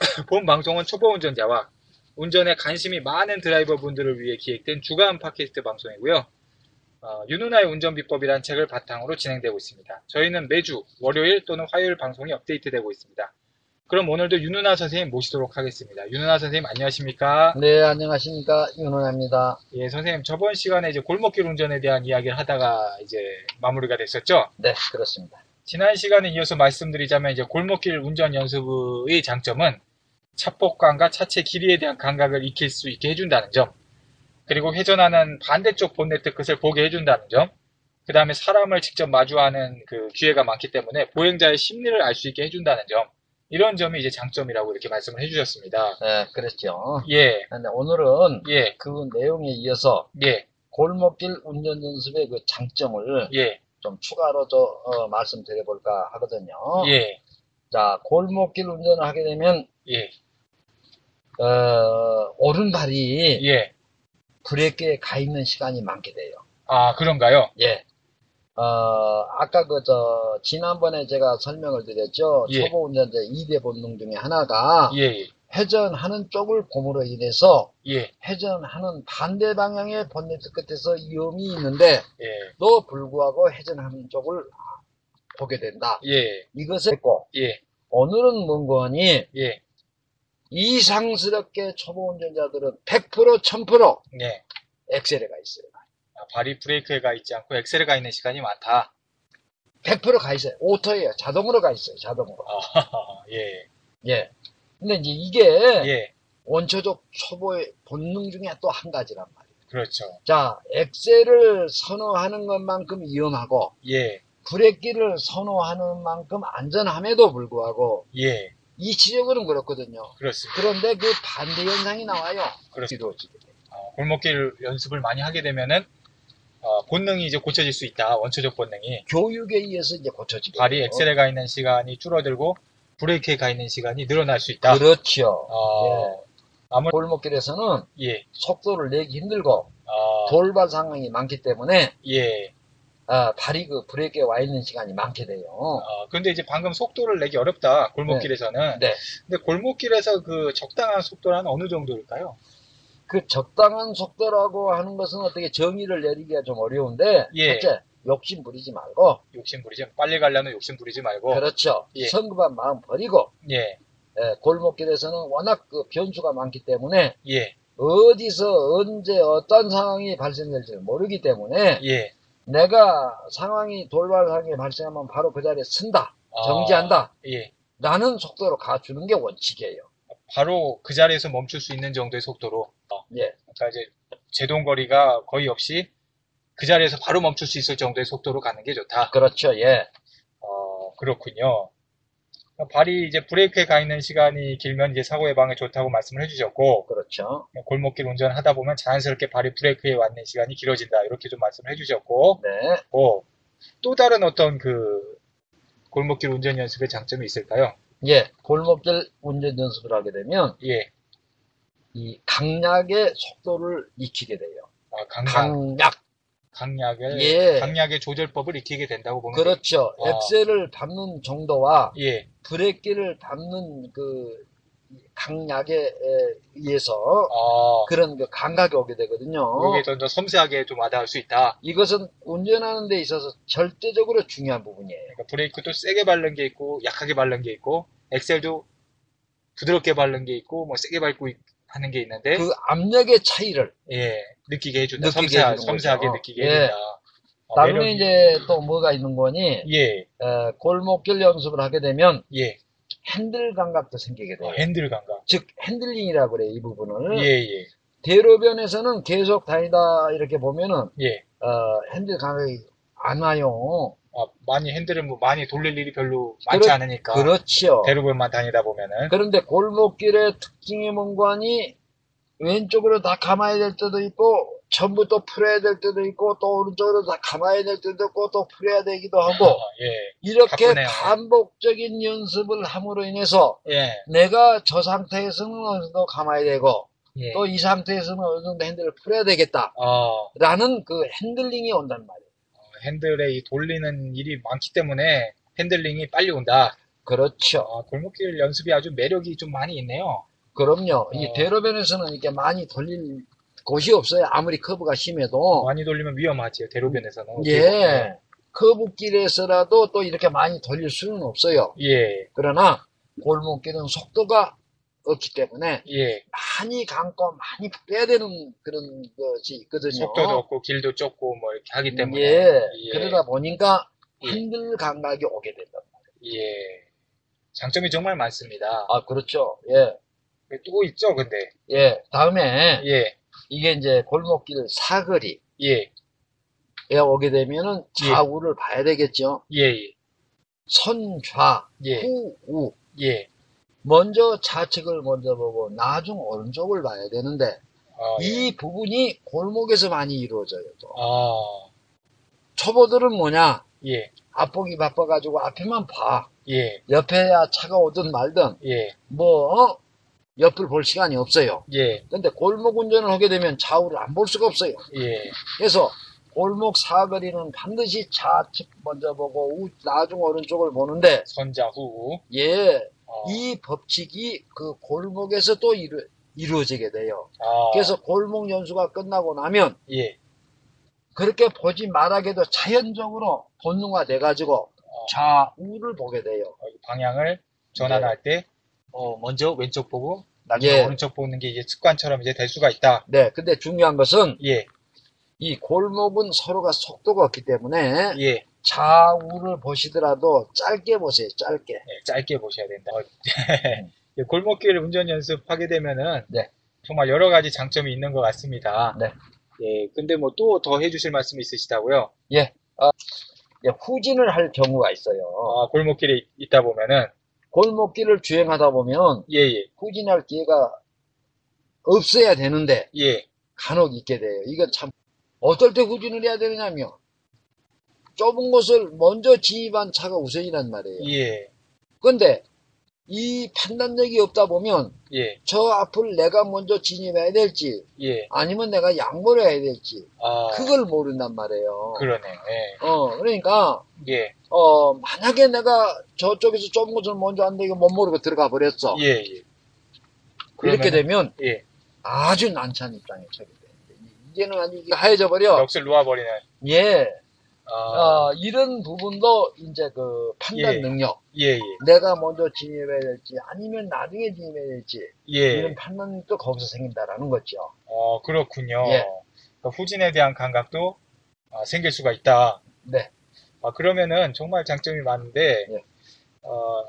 본 방송은 초보 운전자와 운전에 관심이 많은 드라이버 분들을 위해 기획된 주간 팟캐스트 방송이고요. 어, 윤누나의 운전 비법이란 책을 바탕으로 진행되고 있습니다. 저희는 매주 월요일 또는 화요일 방송이 업데이트되고 있습니다. 그럼 오늘도 윤누나 선생님 모시도록 하겠습니다. 윤누나 선생님 안녕하십니까? 네, 안녕하십니까. 윤호입니다. 예, 선생님 저번 시간에 이제 골목길 운전에 대한 이야기를 하다가 이제 마무리가 됐었죠. 네, 그렇습니다. 지난 시간에 이어서 말씀드리자면 이제 골목길 운전 연습의 장점은 차폭감과 차체 길이에 대한 감각을 익힐 수 있게 해준다는 점, 그리고 회전하는 반대쪽 본네트 끝을 보게 해준다는 점, 그 다음에 사람을 직접 마주하는 그 기회가 많기 때문에 보행자의 심리를 알 수 있게 해준다는 점, 이런 점이 이제 장점이라고 이렇게 말씀을 해주셨습니다. 네, 그렇죠. 예, 근데 오늘은 예, 그 내용에 이어서 예, 골목길 운전 연습의 그 장점을 예, 좀 추가로 저, 어, 말씀드려볼까 하거든요. 예, 자, 골목길 운전을 하게 되면, 예, 어, 오른발이 예. 브레이크에 가 있는 시간이 많게 돼요. 아, 그런가요? 예. 어, 아까 그, 저, 지난번에 제가 설명을 드렸죠. 예. 초보 운전자 2대 본능 중에 하나가 예, 예, 회전하는 쪽을 봄으로 인해서 예, 회전하는 반대 방향의 본네트 끝에서 위험이 있는데 예, 또 불구하고 회전하는 쪽을 보게 된다. 예, 이것을 했고 예, 오늘은 뭔거니 예, 이상스럽게 초보 운전자들은 100% 1000% 예. 엑셀에 가 있어요. 아, 발이 브레이크에 가 있지 않고 엑셀에 가 있는 시간이 많다. 100%가 있어요. 오토예요. 자동으로 가 있어요. 자동으로. 아, 예, 예. 근데 이제 이게 예, 원초적 초보의 본능 중에 또 한 가지란 말이에요. 그렇죠. 자, 엑셀을 선호하는 것만큼 위험하고 예, 브레이크를 선호하는 만큼 안전함에도 불구하고 예, 이치적으로는 그렇거든요. 그렇습니다. 그런데 그 반대 현상이 나와요. 그렇습니다. 어, 골목길 연습을 많이 하게 되면은 어, 본능이 이제 고쳐질 수 있다. 원초적 본능이 교육에 의해서 이제 고쳐지게 발이. 엑셀에 가 있는 시간이 줄어들고 브레이크에 가 있는 시간이 늘어날 수 있다. 그렇죠. 어, 아무 골목길에서는 예, 속도를 내기 힘들고 어, 돌발 상황이 많기 때문에 예. 아, 발이 그 브레이크에 와 있는 시간이 많게 돼요. 어, 근데 이제 방금 속도를 내기 어렵다. 골목길에서는. 네. 근데 골목길에서 그 적당한 속도는 어느 정도일까요? 그 적당한 속도라고 하는 것은 어떻게 정의를 내리기가 좀 어려운데 예. 첫째 욕심 부리지 말고 욕심 부리지 빨리 가려면 욕심 부리지 말고 그렇죠. 예. 성급한 마음 버리고 예, 예, 골목길에서는 워낙 그 변수가 많기 때문에 예, 어디서 언제 어떤 상황이 발생될지 모르기 때문에 예. 내가 상황이 돌발 상황이 발생하면 바로 그 자리에 쓴다 아, 정지한다 예. 라는 속도로 가주는 게 원칙이에요. 바로 그 자리에서 멈출 수 있는 정도의 속도로. 어, 예. 그러니까 이제 제동 거리가 거의 없이 그 자리에서 바로 멈출 수 있을 정도의 속도로 가는 게 좋다. 그렇죠. 예. 어, 그렇군요. 발이 이제 브레이크에 가 있는 시간이 길면 이제 사고 예방에 좋다고 말씀을 해주셨고, 그렇죠. 골목길 운전하다 보면 자연스럽게 발이 브레이크에 왔는 시간이 길어진다. 이렇게 좀 말씀을 해주셨고, 네. 고, 또 다른 어떤 그 골목길 운전 연습의 장점이 있을까요? 예. 골목길 운전 연습을 하게 되면 예. 이 강약의 속도를 익히게 돼요. 아, 강약, 강약. 강약의, 예. 강약의 조절법을 익히게 된다고 보면. 그렇죠. 아. 엑셀을 밟는 정도와 되- 예. 브레이크를 밟는 그 강약에 에, 의해서 아, 그런 그 감각이 오게 되거든요. 이게 좀더 섬세하게 좀 와닿을 수 있다. 이것은 운전하는 데 있어서 절대적으로 중요한 부분이에요. 그러니까 브레이크도 세게 밟는 게 있고, 약하게 밟는 게 있고, 엑셀도 부드럽게 밟는 게 있고, 뭐 세게 밟고 있- 하는 게 있는데, 그 압력의 차이를 예, 느끼게 해준다. 느끼게 섬세하, 섬세하게 거죠. 느끼게 예. 해준다. 어, 다음에 매력이- 이제 또 뭐가 있는 거니, 예, 에, 골목길 연습을 하게 되면 예. 핸들 감각도 생기게 돼요. 어, 핸들 감각. 즉, 핸들링이라고 그래요, 이 부분을. 예, 예, 대로변에서는 계속 다니다 이렇게 보면은, 예. 어, 핸들 감각이 안 와요. 아, 많이 핸들을 뭐 많이 돌릴 일이 별로 많지 그렇- 않으니까. 그렇죠. 대로변만 다니다 보면은. 그런데 골목길의 특징이 뭔가니 왼쪽으로 다 감아야 될 때도 있고 전부 또 풀어야 될 때도 있고 또 오른쪽으로 다 감아야 될 때도 있고 또 풀어야 되기도 하고 아, 예, 이렇게 바쁘네요. 반복적인 연습을 함으로 인해서 예, 내가 저 상태에서는 어느 정도 감아야 되고 예. 또이 상태에서는 어느 정도 핸들을 풀어야 되겠다 어, 라는 그 핸들링이 온단 말이에요 핸들에 이 돌리는 일이 많기 때문에 핸들링이 빨리 온다. 그렇죠 아, 골목길 연습이 아주 매력이 좀 많이 있네요. 그럼요 이 어. 대로변에서는 이렇게 많이 돌릴 곳이 없어요 아무리 커브가 심해도 많이 돌리면 위험하지, 대로변에서는. 예. 커브길에서라도 또 이렇게 많이 돌릴 수는 없어요. 예, 그러나 골목길은 속도가 없기 때문에 예. 많이 감고 많이 빼야 되는 그런 것이 있거든요. 속도도 없고 길도 좁고 뭐 이렇게 하기 때문에. 예. 예. 그러다 보니까 예. 핸들 감각이 오게 된다. 예. 장점이 정말 많습니다. 아, 그렇죠. 예. 또 있죠, 근데. 예. 다음에 예, 이게 이제 골목길 사거리에 예, 오게 되면은 좌우를 봐야 되겠죠. 예, 예, 선좌, 예, 후우. 예. 먼저 좌측을 먼저 보고 나중 오른쪽을 봐야 되는데 아, 예. 이 부분이 골목에서 많이 이루어져요. 또. 아, 초보들은 뭐냐? 예, 앞보기 바빠가지고 앞에만 봐. 예, 옆에야 차가 오든 말든 예, 뭐 어? 옆을 볼 시간이 없어요. 예, 근데 골목 운전을 하게 되면 좌우를 안 볼 수가 없어요. 예. 그래서 골목 사거리는 반드시 좌측 먼저 보고 우, 나중 오른쪽을 보는데 선자 후. 예, 어, 이 법칙이 그 골목에서 또 이루, 이루어지게 돼요. 아, 그래서 골목 연수가 끝나고 나면 예, 그렇게 보지 말아게도 자연적으로 본능화 돼가지고 어, 좌우를 보게 돼요. 어, 방향을 전환할 때, 어, 먼저 왼쪽 보고, 나중에 예. 오른쪽 보는 게 이제 습관처럼 이제 될 수가 있다. 네, 근데 중요한 것은 예, 이 골목은 서로가 속도가 없기 때문에 예, 좌우를 보시더라도 짧게 보세요, 짧게. 예, 짧게 보셔야 된다. 어, 예, 골목길 운전 연습하게 되면은, 네. 정말 여러 가지 장점이 있는 것 같습니다. 네. 예, 근데 뭐 또 더 해주실 말씀이 있으시다고요? 예, 후진을 할 경우가 있어요. 아, 골목길에 있다 보면은, 골목길을 주행하다 보면 예, 예, 후진할 기회가 없어야 되는데 예, 간혹 있게 돼요. 이건 참 어떨 때 후진을 해야 되느냐면 좁은 곳을 먼저 진입한 차가 우선이란 말이에요. 예, 근데 이 판단력이 없다 보면 예, 저 앞을 내가 먼저 진입해야 될지 예, 아니면 내가 양보를 해야 될지 아, 그걸 모른단 말이에요. 그러네요. 예, 어 그러니까 예, 어 만약에 내가 저쪽에서 좁은 곳을 먼저 안 되게 못 모르고 들어가 버렸어. 예, 예. 이렇게 그러면은- 되면 예, 아주 난처한 입장에 처게 돼. 이제는 아주 하얘져 버려. 넋을 놓아 버리는, 예. 아, 어, 이런 부분도 이제 그 판단 예. 능력. 예, 예, 내가 먼저 진입해야 될지 아니면 나중에 진입해야 될지 예, 이런 판단도 거기서 생긴다라는 거죠. 어, 그렇군요. 예. 그러니까 후진에 대한 감각도 아, 생길 수가 있다. 네. 아, 그러면은 정말 장점이 많은데, 예. 어,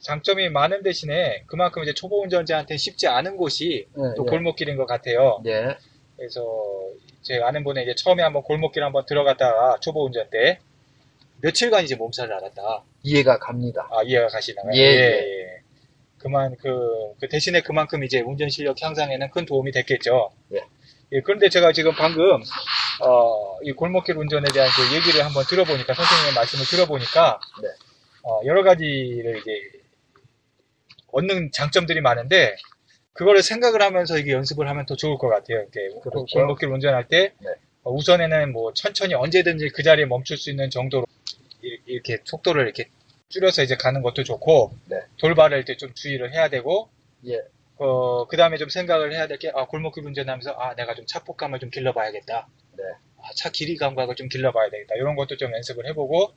장점이 많은 대신에 그만큼 이제 초보 운전자한테 쉽지 않은 곳이 예, 또 예. 골목길인 것 같아요. 예. 그래서 제 아는 분이 이제 처음에 한번 골목길 한번 들어갔다가 초보 운전 때 며칠간 이제 몸살을 앓았다. 이해가 갑니다. 아, 이해가 가시나요? 예, 예. 그만, 그, 그 대신에 그만큼 이제 운전 실력 향상에는 큰 도움이 됐겠죠. 예. 예, 그런데 제가 지금 방금, 어, 이 골목길 운전에 대한 그 얘기를 한번 들어보니까, 선생님의 말씀을 들어보니까, 네. 어, 여러 가지를 이제, 얻는 장점들이 많은데, 그거를 생각을 하면서 이게 연습을 하면 더 좋을 것 같아요. 이렇게 그렇죠. 골목길 운전할 때, 네. 어, 우선에는 뭐 천천히 언제든지 그 자리에 멈출 수 있는 정도로 이- 이렇게 속도를 이렇게 줄여서 이제 가는 것도 좋고 네. 돌발할 때 좀 주의를 해야 되고 예. 어, 그 다음에 좀 생각을 해야 될 게, 아, 골목길 운전하면서, 아, 내가 좀 차폭감을 좀 길러봐야겠다. 네. 아, 차 길이 감각을 좀 길러봐야 되겠다. 이런 것도 좀 연습을 해보고,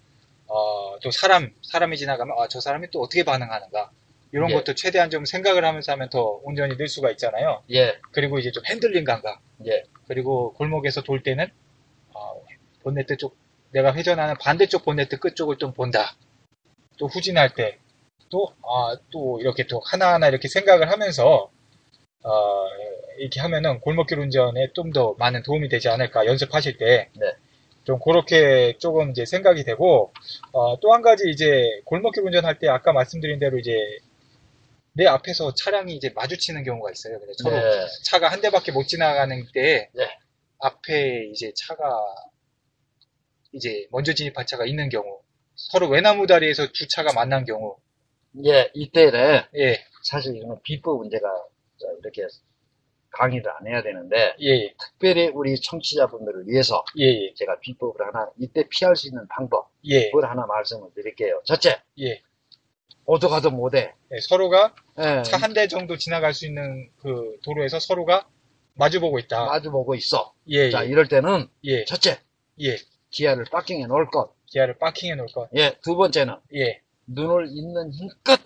어, 또 사람, 사람이 지나가면, 아, 저 사람이 또 어떻게 반응하는가. 이런 예. 것도 최대한 좀 생각을 하면서 하면 더 운전이 늘 수가 있잖아요. 예. 그리고 이제 좀 핸들링 감각. 예. 그리고 골목에서 돌 때는, 어, 본네트 쪽 내가 회전하는 반대쪽 본네트 끝 쪽을 좀 본다. 또 후진할 때 또, 아, 또 이렇게 또 하나하나 이렇게 생각을 하면서, 어, 이렇게 하면은 골목길 운전에 좀 더 많은 도움이 되지 않을까, 연습하실 때. 네. 좀 그렇게 조금 이제 생각이 되고, 어, 또 한 가지 이제 골목길 운전할 때 아까 말씀드린 대로 이제 내 앞에서 차량이 이제 마주치는 경우가 있어요. 근데 서로 네. 차가 한 대밖에 못 지나가는 때 네. 앞에 이제 차가 이제 먼저 진입한 차가 있는 경우 서로 외나무 다리에서 두 차가 만난 경우 예, 이때는 예, 사실 이거는 비법은 제가 저 이렇게 강의를 안 해야 되는데 예, 예, 특별히 우리 청취자분들을 위해서 예, 예, 제가 비법을 하나 이때 피할 수 있는 방법 예, 하나 말씀을 드릴게요. 첫째, 예. 어디 가도 못해. 예, 서로가 예, 차한 대 정도 지나갈 수 있는 그 도로에서 서로가 마주보고 있다. 마주보고 있어. 예, 자, 예, 이럴 때는 예, 첫째, 예. 기아를 파킹해 놓을 것. 기아를 파킹해 놓을 것. 예, 두 번째는 예, 눈을 있는 힘껏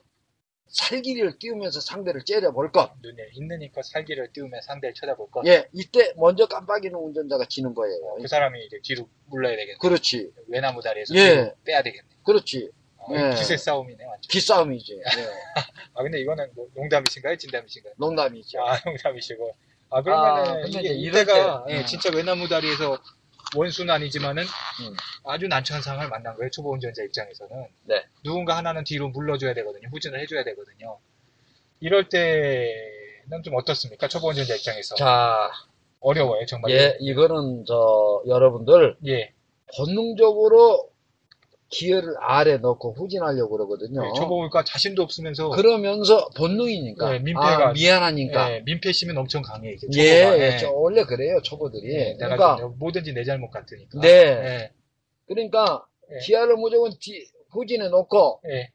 살기를 띄우면서 상대를 째려볼 것. 눈에 있는 힘껏 살기를 띄우며 상대를 쳐다볼 것. 예, 이때 먼저 깜빡이는 운전자가 지는 거예요. 그 사람이 이제 뒤로 물러야 되겠네. 그렇지, 외나무 다리에서 예. 빼야 되겠네. 그렇지. 아, 예. 기세 싸움이네, 완전. 기싸움이지. 예, 아, 근데 이거는 뭐 농담이신가요? 진담이신가요? 농담이죠. 아, 농담이시고. 아, 그러면은 아, 이게 이때가 때, 예, 음. 진짜 외나무 다리에서 원수는 아니지만은 음. 아주 난처한 상황을 만난 거예요. 초보 운전자 입장에서는. 네. 누군가 하나는 뒤로 물러줘야 되거든요. 후진을 해줘야 되거든요. 이럴 때는 좀 어떻습니까? 초보 운전자 입장에서. 자, 어려워요, 정말. 예, 이거는 저 여러분들 예. 본능적으로 기어를 아래 넣고 후진하려고 그러거든요. 예, 초보니까 자신도 없으면서 그러면서 본능이니까. 예, 민폐가- 아, 미안하니까. 예, 민폐심은 엄청 강해, 이게. 예. 예, 저 원래 그래요, 초보들이. 예, 내가 그러니까, 좀 뭐든지 내 잘못 같으니까. 네. 예, 그러니까, 예. 기아를 무조건 뒤, 후진해 놓고, 예.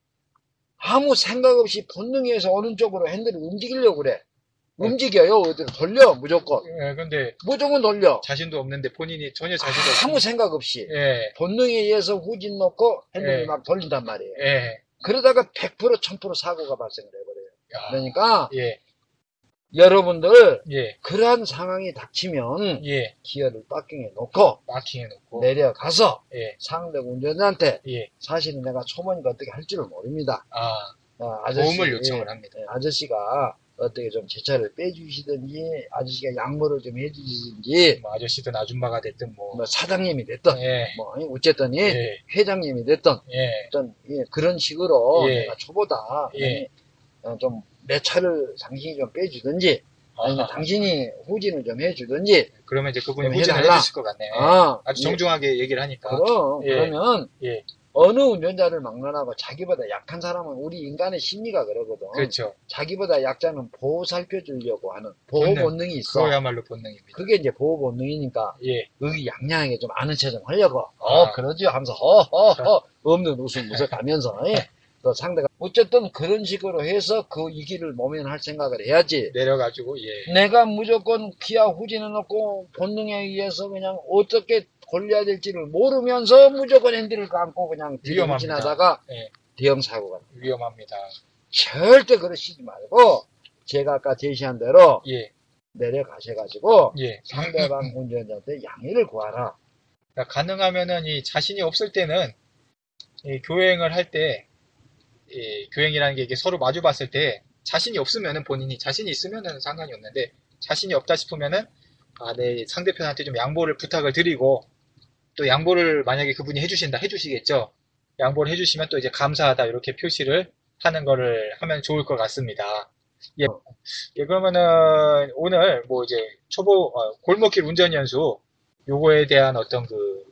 아무 생각 없이 본능에서 오른쪽으로 핸들을 움직이려고 그래. 움직여요, 어디로 돌려, 무조건. 예, 근데 무조건 돌려. 자신도 없는데 본인이 전혀 자신도 아무 없 생각 없이. 예, 본능에 의해서 후진 놓고 핸들을 예. 막 돌린단 말이에요. 예. 그러다가 100% 1000% 사고가 발생을 해버려요. 야, 그러니까 예, 여러분들 예, 그러한 상황이 닥치면 예. 기어를 파킹해 놓고 마킹해 놓고. 내려가서 예, 상대 운전자한테 예. 사실은 내가 초보니까 어떻게 할 줄을 모릅니다. 아, 어, 아저씨, 도움을 요청을 예, 합니다. 예, 아저씨가 어떻게 좀 제 차를 빼주시든지 아저씨가 양보를 좀 해주시든지 뭐 아저씨든 아줌마가 됐든 뭐. 뭐 사장님이 됐든 예, 뭐 어쨌든 예, 회장님이 됐든 예, 어떤 예, 그런 식으로 예. 내가 초보다 예. 좀내 차를 당신이 좀 빼주든지 아니면 아하. 당신이 후진을 좀 해주든지 그러면 이제 그분이 후진을 해달라. 해주실 것 같네. 아, 아주 예. 정중하게 얘기를 하니까. 그럼 예. 그러면 예, 어느 운전자를 막론하고 자기보다 약한 사람은 우리 인간의 심리가 그러거든. 그렇죠. 자기보다 약자는 보호 살펴주려고 하는 보호 본능. 본능이 있어. 그거야말로 본능입니다. 그게 이제 보호 본능이니까 예, 의기양양하게 좀 아는 체좀 하려고. 아. 어 그러죠 하면서 허허허 없는 웃음 무색하면서 예. 그 상대가 어쨌든 그런 식으로 해서 그이 길을 모면할 생각을 해야지. 내려가지고, 예. 내가 무조건 기아 후진해 놓고 본능에 의해서 그냥 어떻게 돌려야 될지를 모르면서 무조건 핸들을 감고 그냥 뒤로. 후진하다가 예, 대형 사고가 나. 위험합니다. 절대 그러시지 말고 제가 아까 제시한 대로 예, 내려가셔가지고 예. 상대방 운전자한테 양해를 구하라. 그러니까 가능하면은 이 자신이 없을 때는 이 교행을 할 때, 이 교행이라는 게 이게 서로 마주 봤을 때 자신이 없으면은 본인이 자신이 있으면은 상관이 없는데 자신이 없다 싶으면은 아, 내 상대편한테 좀 양보를 부탁을 드리고 또 양보를 만약에 그분이 해주신다 해주시겠죠. 양보를 해주시면 또 이제 감사하다 이렇게 표시를 하는 거를 하면 좋을 것 같습니다. 예, 예 그러면은 오늘 뭐 이제 초보 어, 골목길 운전 연수 요거에 대한 어떤 그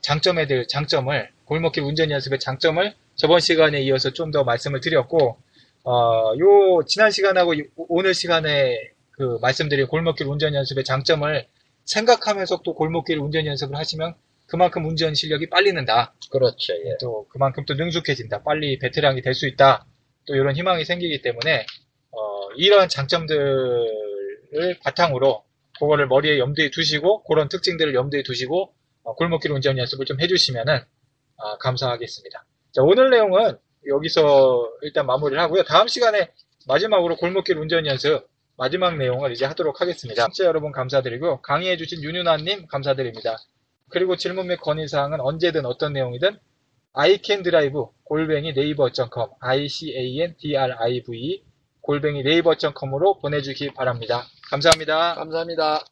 장점에 대해 장점을 골목길 운전 연습의 장점을 저번 시간에 이어서 좀 더 말씀을 드렸고 어, 요 지난 시간하고 이- 오늘 시간에 그 말씀드린 골목길 운전 연습의 장점을 생각하면서 또 골목길 운전 연습을 하시면 그만큼 운전 실력이 빨리 는다. 그렇죠. 예. 또 그만큼 또 능숙해진다. 빨리 베테랑이 될 수 있다. 또 이런 희망이 생기기 때문에 어, 이런 장점들을 바탕으로 그거를 머리에 염두에 두시고 그런 특징들을 염두에 두시고 어, 골목길 운전 연습을 좀 해주시면은 아, 감사하겠습니다. 자, 오늘 내용은 여기서 일단 마무리를 하고요. 다음 시간에 마지막으로 골목길 운전 연습 마지막 내용을 이제 하도록 하겠습니다. 진짜 여러분 감사드리고 강의해주신 윤윤아님 감사드립니다. 그리고 질문 및 건의사항은 언제든 어떤 내용이든 iCanDrive 골뱅이 네이버.com i-c-a-n-d-r-i-v 골뱅이 네이버.com으로 보내주기 바랍니다. 감사합니다. 감사합니다.